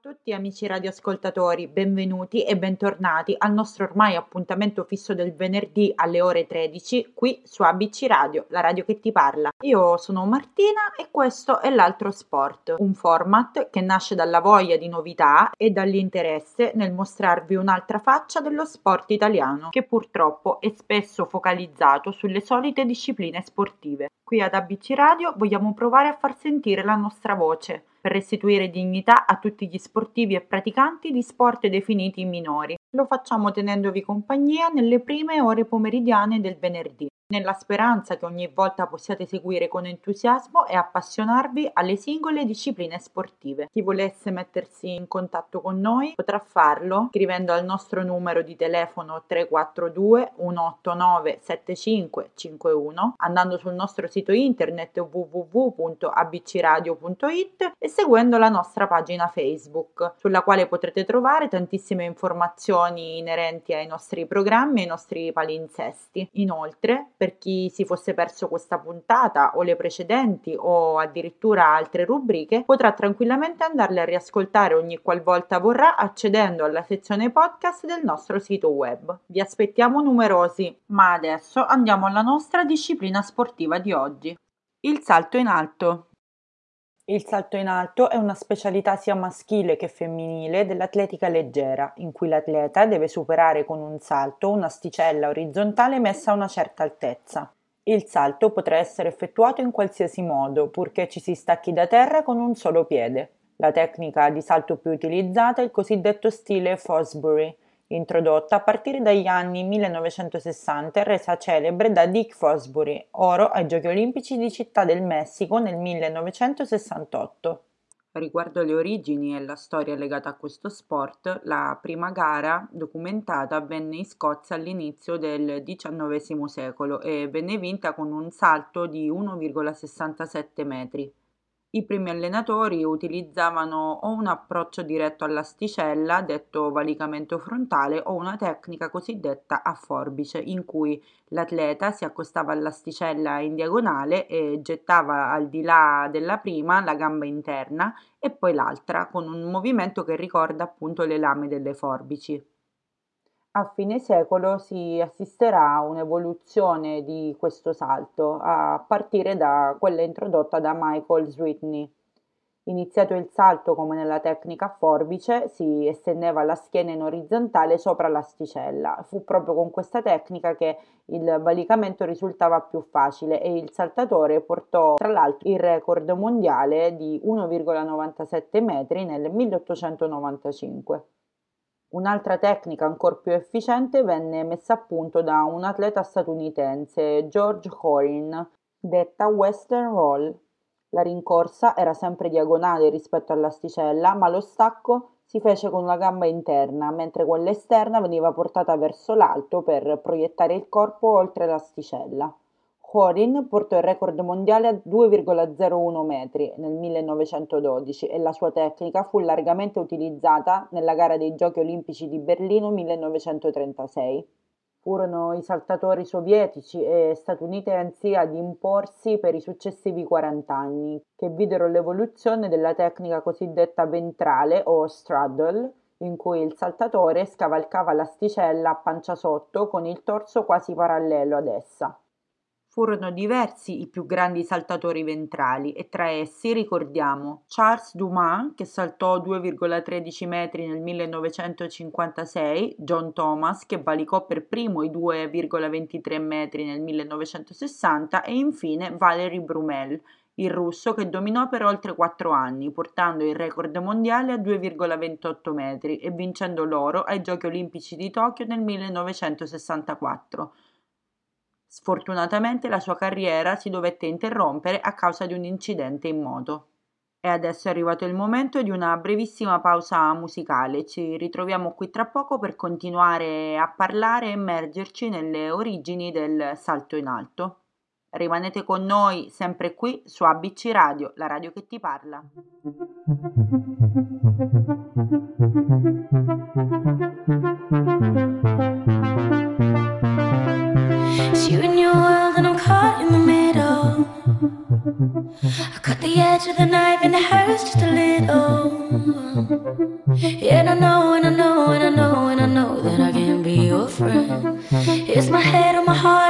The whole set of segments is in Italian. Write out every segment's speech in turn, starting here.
tutti amici radioascoltatori, benvenuti e bentornati al nostro ormai appuntamento fisso del venerdì alle ore 13 qui su ABC Radio, la radio che ti parla. Io sono Martina e questo è l'altro sport, un format che nasce dalla voglia di novità e dall'interesse nel mostrarvi un'altra faccia dello sport italiano, che purtroppo è spesso focalizzato sulle solite discipline sportive. Qui ad ABC Radio vogliamo provare a far sentire la nostra voce per restituire dignità a tutti gli sportivi e praticanti di sport definiti minori. Lo facciamo tenendovi compagnia nelle prime ore pomeridiane del venerdì nella speranza che ogni volta possiate seguire con entusiasmo e appassionarvi alle singole discipline sportive. Chi volesse mettersi in contatto con noi potrà farlo scrivendo al nostro numero di telefono 342 189 7551, andando sul nostro sito internet www.abcradio.it e seguendo la nostra pagina Facebook, sulla quale potrete trovare tantissime informazioni inerenti ai nostri programmi e ai nostri palinsesti. Inoltre, per chi si fosse perso questa puntata o le precedenti o addirittura altre rubriche, potrà tranquillamente andarle a riascoltare ogni qualvolta vorrà accedendo alla sezione podcast del nostro sito web. Vi aspettiamo numerosi, ma adesso andiamo alla nostra disciplina sportiva di oggi. Il salto in alto. Il salto in alto è una specialità sia maschile che femminile dell'atletica leggera, in cui l'atleta deve superare con un salto un'asticella orizzontale messa a una certa altezza. Il salto potrà essere effettuato in qualsiasi modo, purché ci si stacchi da terra con un solo piede. La tecnica di salto più utilizzata è il cosiddetto stile Fosbury, introdotta a partire dagli anni 1960 e resa celebre da Dick Fosbury, oro ai Giochi olimpici di Città del Messico nel 1968. Riguardo le origini e la storia legata a questo sport, la prima gara documentata avvenne in Scozia all'inizio del XIX secolo e venne vinta con un salto di 1,67 metri. I primi allenatori utilizzavano o un approccio diretto all'asticella, detto valicamento frontale, o una tecnica cosiddetta a forbice, in cui l'atleta si accostava all'asticella in diagonale e gettava al di là della prima la gamba interna e poi l'altra, con un movimento che ricorda appunto le lame delle forbici. A fine secolo si assisterà a un'evoluzione di questo salto, a partire da quella introdotta da Michael Switney. Iniziato il salto come nella tecnica a forbice, si estendeva la schiena in orizzontale sopra l'asticella. Fu proprio con questa tecnica che il valicamento risultava più facile e il saltatore portò tra l'altro il record mondiale di 1,97 metri nel 1895. Un'altra tecnica ancora più efficiente venne messa a punto da un atleta statunitense, George Horin, detta Western Roll. La rincorsa era sempre diagonale rispetto all'asticella, ma lo stacco si fece con una gamba interna, mentre quella esterna veniva portata verso l'alto per proiettare il corpo oltre l'asticella. Horin portò il record mondiale a 2,01 metri nel 1912 e la sua tecnica fu largamente utilizzata nella gara dei Giochi olimpici di Berlino 1936. Furono i saltatori sovietici e statunitensi ad imporsi per i successivi 40 anni, che videro l'evoluzione della tecnica cosiddetta ventrale o straddle, in cui il saltatore scavalcava l'asticella a pancia sotto con il torso quasi parallelo ad essa. Furono diversi i più grandi saltatori ventrali e tra essi ricordiamo Charles Dumas che saltò 2,13 metri nel 1956, John Thomas che valicò per primo i 2,23 metri nel 1960 e infine Valery Brumel, il russo che dominò per oltre 4 anni, portando il record mondiale a 2,28 metri e vincendo l'oro ai Giochi olimpici di Tokyo nel 1964 Sfortunatamente la sua carriera si dovette interrompere a causa di un incidente in moto. E adesso è arrivato il momento di una brevissima pausa musicale. Ci ritroviamo qui tra poco per continuare a parlare e immergerci nelle origini del salto in alto. Rimanete con noi sempre qui su ABC Radio, la radio che ti parla. I cut the edge of the knife and it hurts just a little. Yeah, and I know, and I know, and I know, and I know that I can be your friend. It's my head on my heart,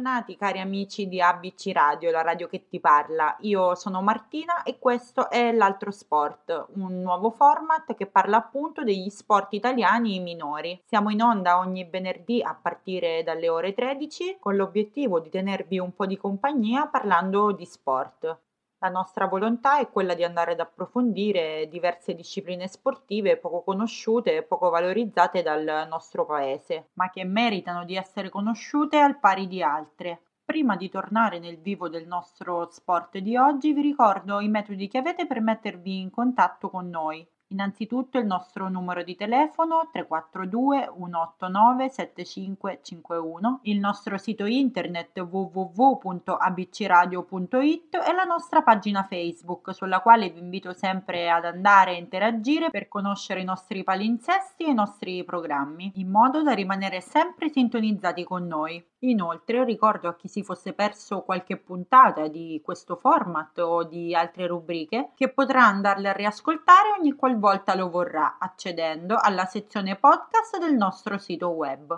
bentornati cari amici di ABC Radio, la radio che ti parla. Io sono Martina e questo è L'altro sport, un nuovo format che parla appunto degli sport italiani minori. Siamo in onda ogni venerdì a partire dalle ore 13 con l'obiettivo di tenervi un po' di compagnia parlando di sport. La nostra volontà è quella di andare ad approfondire diverse discipline sportive poco conosciute e poco valorizzate dal nostro paese, ma che meritano di essere conosciute al pari di altre. Prima di tornare nel vivo del nostro sport di oggi, vi ricordo i metodi che avete per mettervi in contatto con noi. Innanzitutto il nostro numero di telefono 342 189 7551, il nostro sito internet www.abcradio.it e la nostra pagina Facebook sulla quale vi invito sempre ad andare a interagire per conoscere i nostri palinsesti e i nostri programmi, in modo da rimanere sempre sintonizzati con noi. Inoltre ricordo a chi si fosse perso qualche puntata di questo format o di altre rubriche che potrà andarle a riascoltare ogni qualvolta lo vorrà accedendo alla sezione podcast del nostro sito web.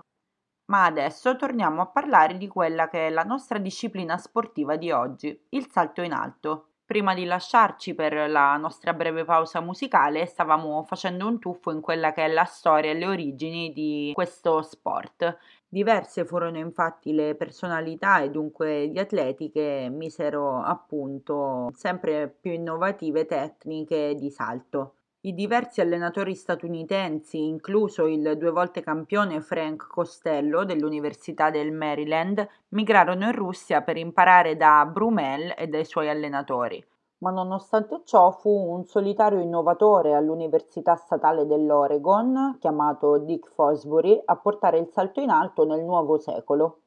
Ma adesso torniamo a parlare di quella che è la nostra disciplina sportiva di oggi, il salto in alto. Prima di lasciarci per la nostra breve pausa musicale, stavamo facendo un tuffo in quella che è la storia e le origini di questo sport. Diverse furono infatti le personalità e dunque gli atleti che misero appunto sempre più innovative tecniche di salto. I diversi allenatori statunitensi, incluso il due volte campione Frank Costello dell'Università del Maryland, migrarono in Russia per imparare da Brumel e dai suoi allenatori ma nonostante ciò fu un solitario innovatore all'Università Statale dell'Oregon, chiamato Dick Fosbury, a portare il salto in alto nel nuovo secolo.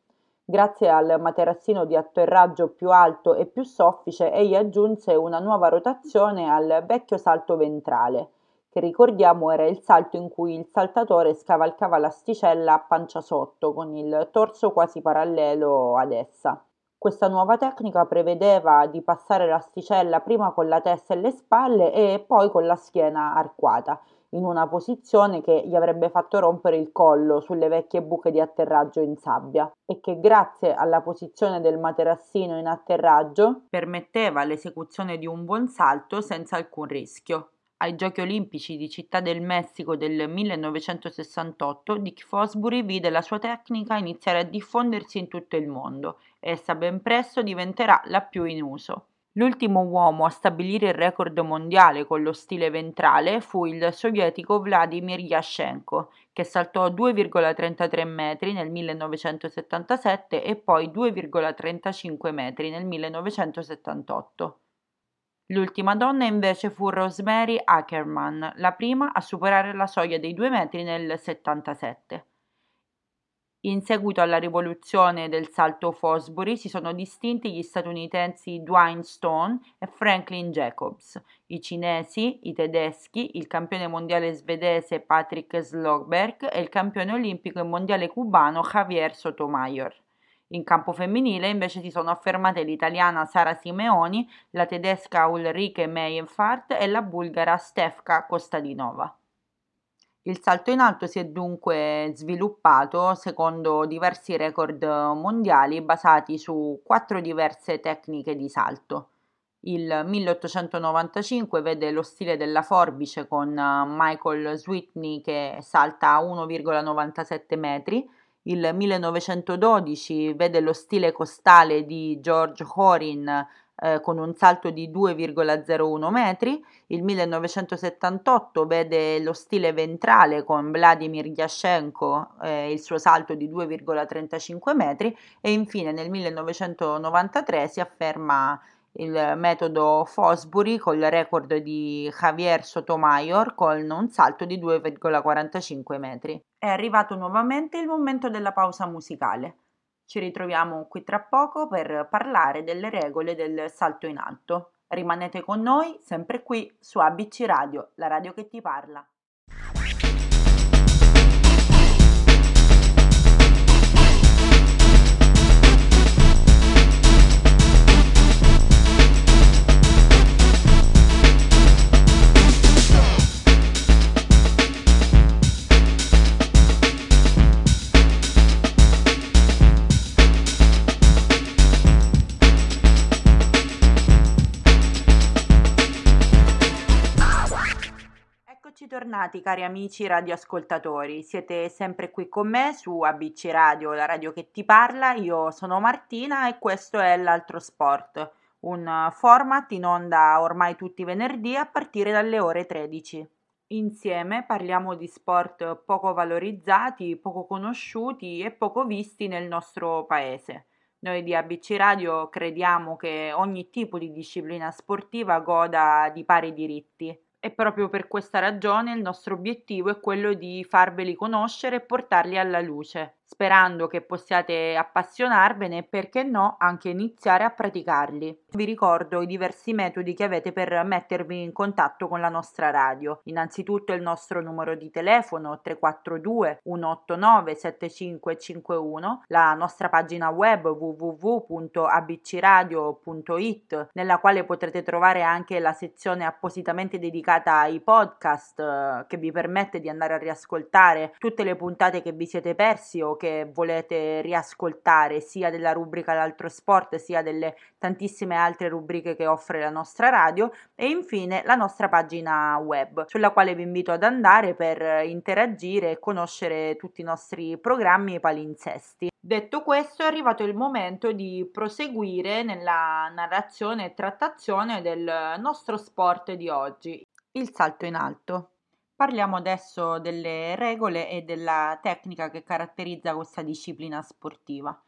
Grazie al materassino di atterraggio più alto e più soffice, egli aggiunse una nuova rotazione al vecchio salto ventrale, che ricordiamo era il salto in cui il saltatore scavalcava l'asticella a pancia sotto, con il torso quasi parallelo ad essa. Questa nuova tecnica prevedeva di passare l'asticella prima con la testa e le spalle e poi con la schiena arcuata, in una posizione che gli avrebbe fatto rompere il collo sulle vecchie buche di atterraggio in sabbia e che grazie alla posizione del materassino in atterraggio permetteva l'esecuzione di un buon salto senza alcun rischio. Ai Giochi olimpici di Città del Messico del 1968 Dick Fosbury vide la sua tecnica iniziare a diffondersi in tutto il mondo. Essa ben presto diventerà la più in uso. L'ultimo uomo a stabilire il record mondiale con lo stile ventrale fu il sovietico Vladimir Yashchenko, che saltò 2,33 metri nel 1977 e poi 2,35 metri nel 1978. L'ultima donna invece fu Rosemary Ackerman, la prima a superare la soglia dei 2 metri nel 1977. In seguito alla rivoluzione del salto Fosbury si sono distinti gli statunitensi Dwayne Stone e Franklin Jacobs, i cinesi, i tedeschi, il campione mondiale svedese Patrick Slogberg e il campione olimpico e mondiale cubano Javier Sotomayor. In campo femminile invece si sono affermate l'italiana Sara Simeoni, la tedesca Ulrike Meienfart e la bulgara Stefka Kostadinova. Il salto in alto si è dunque sviluppato secondo diversi record mondiali basati su quattro diverse tecniche di salto. Il 1895 vede lo stile della forbice con Michael Switney che salta a 1,97 metri, il 1912 vede lo stile costale di George Horin eh, con un salto di 2,01 metri, il 1978 vede lo stile ventrale con Vladimir Yashenko, eh, il suo salto di 2,35 metri. E infine nel 1993 si afferma il metodo Fosbury col record di Javier Sotomayor con un salto di 2,45 metri. È arrivato nuovamente il momento della pausa musicale. Ci ritroviamo qui tra poco per parlare delle regole del salto in alto. Rimanete con noi sempre qui su ABC Radio, la radio che ti parla. Cari amici radioascoltatori, siete sempre qui con me su ABC Radio, la radio che ti parla, io sono Martina e questo è l'altro sport, un format in onda ormai tutti i venerdì a partire dalle ore 13. Insieme parliamo di sport poco valorizzati, poco conosciuti e poco visti nel nostro paese. Noi di ABC Radio crediamo che ogni tipo di disciplina sportiva goda di pari diritti e proprio per questa ragione il nostro obiettivo è quello di farveli conoscere e portarli alla luce sperando che possiate appassionarvene e perché no anche iniziare a praticarli. Vi ricordo i diversi metodi che avete per mettervi in contatto con la nostra radio. Innanzitutto il nostro numero di telefono 342 189 7551, la nostra pagina web www.abcradio.it nella quale potrete trovare anche la sezione appositamente dedicata ai podcast eh, che vi permette di andare a riascoltare tutte le puntate che vi siete persi o che volete riascoltare sia della rubrica L'altro sport sia delle tantissime altre rubriche che offre la nostra radio e infine la nostra pagina web sulla quale vi invito ad andare per interagire e conoscere tutti i nostri programmi e palinsesti. Detto questo è arrivato il momento di proseguire nella narrazione e trattazione del nostro sport di oggi, il salto in alto. Parliamo adesso delle regole e della tecnica che caratterizza questa disciplina sportiva.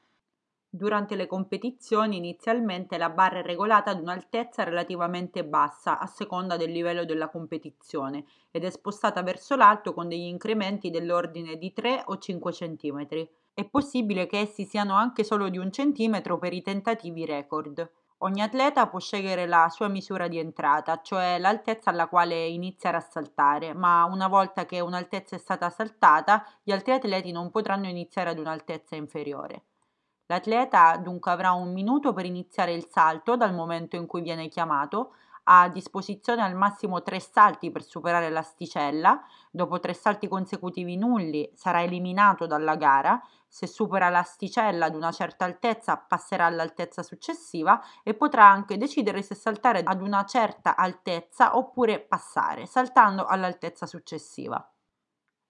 Durante le competizioni inizialmente la barra è regolata ad un'altezza relativamente bassa a seconda del livello della competizione ed è spostata verso l'alto con degli incrementi dell'ordine di 3 o 5 cm. È possibile che essi siano anche solo di un centimetro per i tentativi record. Ogni atleta può scegliere la sua misura di entrata, cioè l'altezza alla quale iniziare a saltare, ma una volta che un'altezza è stata saltata, gli altri atleti non potranno iniziare ad un'altezza inferiore. L'atleta dunque avrà un minuto per iniziare il salto dal momento in cui viene chiamato, ha a disposizione al massimo tre salti per superare l'asticella, dopo tre salti consecutivi nulli sarà eliminato dalla gara, se supera l'asticella ad una certa altezza passerà all'altezza successiva e potrà anche decidere se saltare ad una certa altezza oppure passare, saltando all'altezza successiva.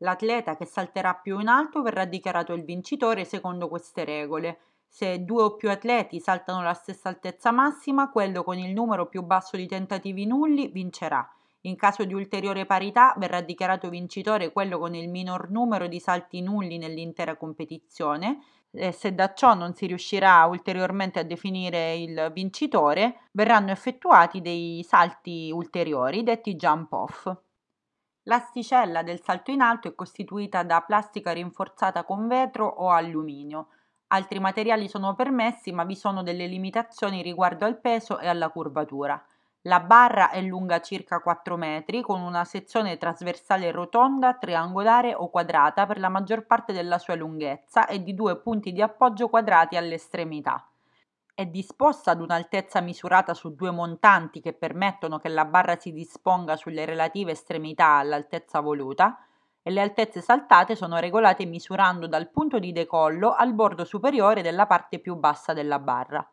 L'atleta che salterà più in alto verrà dichiarato il vincitore secondo queste regole. Se due o più atleti saltano la stessa altezza massima, quello con il numero più basso di tentativi nulli vincerà. In caso di ulteriore parità verrà dichiarato vincitore quello con il minor numero di salti nulli nell'intera competizione. E se da ciò non si riuscirà ulteriormente a definire il vincitore, verranno effettuati dei salti ulteriori, detti jump off. L'asticella del salto in alto è costituita da plastica rinforzata con vetro o alluminio. Altri materiali sono permessi, ma vi sono delle limitazioni riguardo al peso e alla curvatura. La barra è lunga circa 4 metri, con una sezione trasversale rotonda, triangolare o quadrata per la maggior parte della sua lunghezza e di due punti di appoggio quadrati all'estremità è disposta ad un'altezza misurata su due montanti che permettono che la barra si disponga sulle relative estremità all'altezza voluta e le altezze saltate sono regolate misurando dal punto di decollo al bordo superiore della parte più bassa della barra.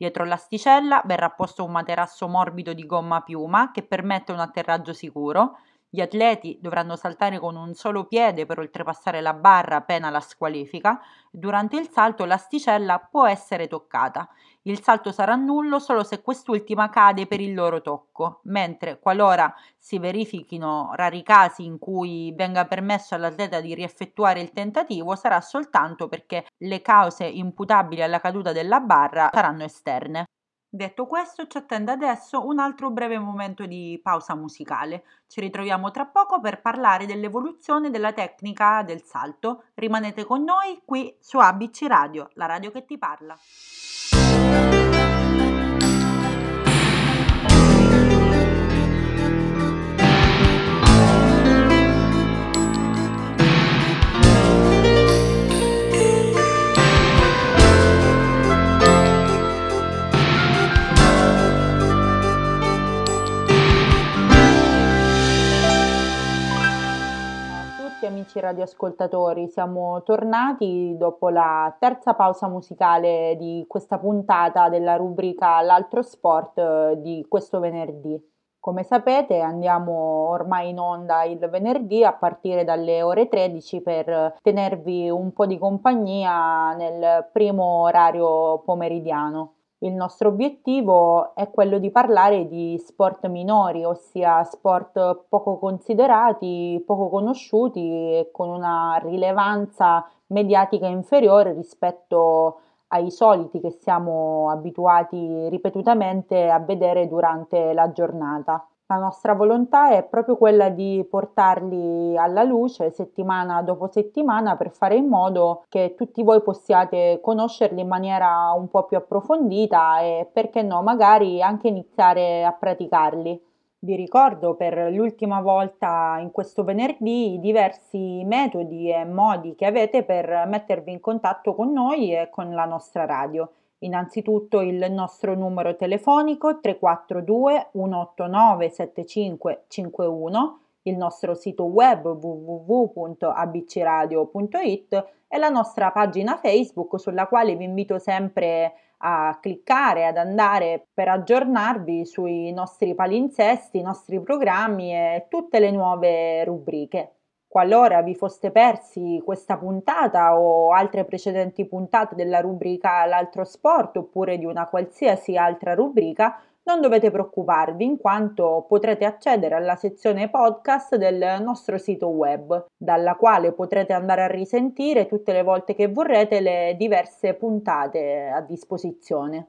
Dietro l'asticella verrà posto un materasso morbido di gomma piuma che permette un atterraggio sicuro gli atleti dovranno saltare con un solo piede per oltrepassare la barra pena la squalifica. Durante il salto l'asticella può essere toccata. Il salto sarà nullo solo se quest'ultima cade per il loro tocco, mentre qualora si verifichino rari casi in cui venga permesso all'atleta di rieffettuare il tentativo, sarà soltanto perché le cause imputabili alla caduta della barra saranno esterne. Detto questo, ci attende adesso un altro breve momento di pausa musicale. Ci ritroviamo tra poco per parlare dell'evoluzione della tecnica del salto. Rimanete con noi qui su ABC Radio, la radio che ti parla. Amici radioascoltatori, siamo tornati dopo la terza pausa musicale di questa puntata della rubrica L'altro sport eh, di questo venerdì. Come sapete andiamo ormai in onda il venerdì a partire dalle ore 13 per tenervi un po' di compagnia nel primo orario pomeridiano. Il nostro obiettivo è quello di parlare di sport minori, ossia sport poco considerati, poco conosciuti e con una rilevanza mediatica inferiore rispetto ai soliti che siamo abituati ripetutamente a vedere durante la giornata. La nostra volontà è proprio quella di portarli alla luce settimana dopo settimana per fare in modo che tutti voi possiate conoscerli in maniera un po' più approfondita e perché no, magari anche iniziare a praticarli. Vi ricordo per l'ultima volta in questo venerdì i diversi metodi e modi che avete per mettervi in contatto con noi e con la nostra radio. Innanzitutto il nostro numero telefonico 342 189 7551, il nostro sito web www.abcradio.it e la nostra pagina Facebook sulla quale vi invito sempre a cliccare, ad andare per aggiornarvi sui nostri palinsesti, i nostri programmi e tutte le nuove rubriche. Qualora vi foste persi questa puntata o altre precedenti puntate della rubrica L'altro sport oppure di una qualsiasi altra rubrica, non dovete preoccuparvi in quanto potrete accedere alla sezione podcast del nostro sito web, dalla quale potrete andare a risentire tutte le volte che vorrete le diverse puntate a disposizione.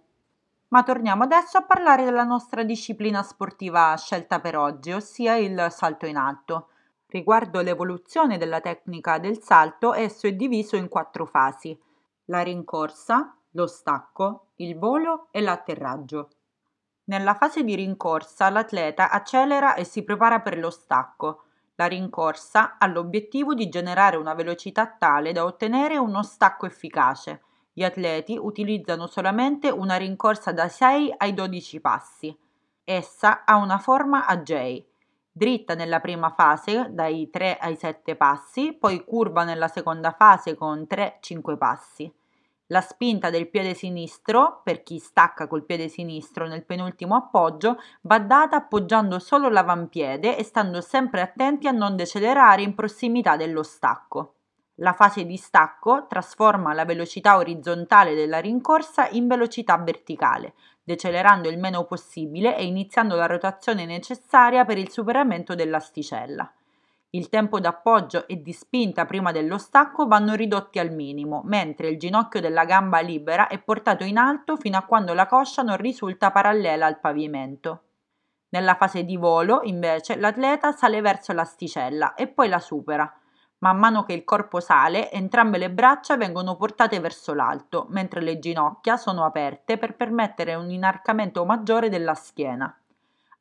Ma torniamo adesso a parlare della nostra disciplina sportiva scelta per oggi, ossia il salto in alto. Riguardo l'evoluzione della tecnica del salto, esso è diviso in quattro fasi: la rincorsa, lo stacco, il volo e l'atterraggio. Nella fase di rincorsa l'atleta accelera e si prepara per lo stacco. La rincorsa ha l'obiettivo di generare una velocità tale da ottenere uno stacco efficace. Gli atleti utilizzano solamente una rincorsa da 6 ai 12 passi. Essa ha una forma a J, dritta nella prima fase dai 3 ai 7 passi, poi curva nella seconda fase con 3-5 passi. La spinta del piede sinistro, per chi stacca col piede sinistro nel penultimo appoggio, va data appoggiando solo l'avampiede e stando sempre attenti a non decelerare in prossimità dello stacco. La fase di stacco trasforma la velocità orizzontale della rincorsa in velocità verticale, decelerando il meno possibile e iniziando la rotazione necessaria per il superamento dell'asticella. Il tempo d'appoggio e di spinta prima dello stacco vanno ridotti al minimo, mentre il ginocchio della gamba libera è portato in alto fino a quando la coscia non risulta parallela al pavimento. Nella fase di volo, invece, l'atleta sale verso l'asticella e poi la supera, Man mano che il corpo sale, entrambe le braccia vengono portate verso l'alto, mentre le ginocchia sono aperte per permettere un inarcamento maggiore della schiena.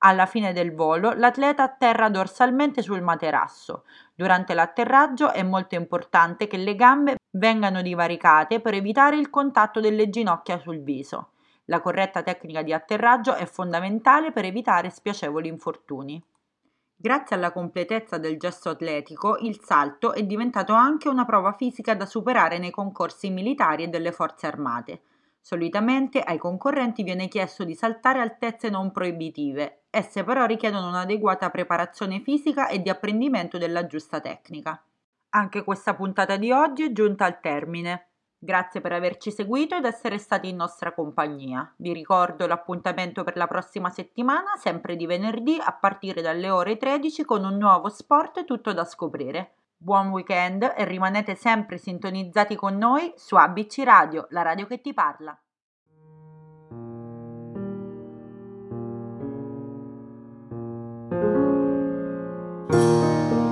Alla fine del volo, l'atleta atterra dorsalmente sul materasso. Durante l'atterraggio è molto importante che le gambe vengano divaricate per evitare il contatto delle ginocchia sul viso. La corretta tecnica di atterraggio è fondamentale per evitare spiacevoli infortuni. Grazie alla completezza del gesto atletico, il salto è diventato anche una prova fisica da superare nei concorsi militari e delle forze armate. Solitamente ai concorrenti viene chiesto di saltare altezze non proibitive, esse però richiedono un'adeguata preparazione fisica e di apprendimento della giusta tecnica. Anche questa puntata di oggi è giunta al termine. Grazie per averci seguito ed essere stati in nostra compagnia. Vi ricordo l'appuntamento per la prossima settimana, sempre di venerdì a partire dalle ore 13 con un nuovo sport tutto da scoprire. Buon weekend e rimanete sempre sintonizzati con noi su ABC Radio, la radio che ti parla.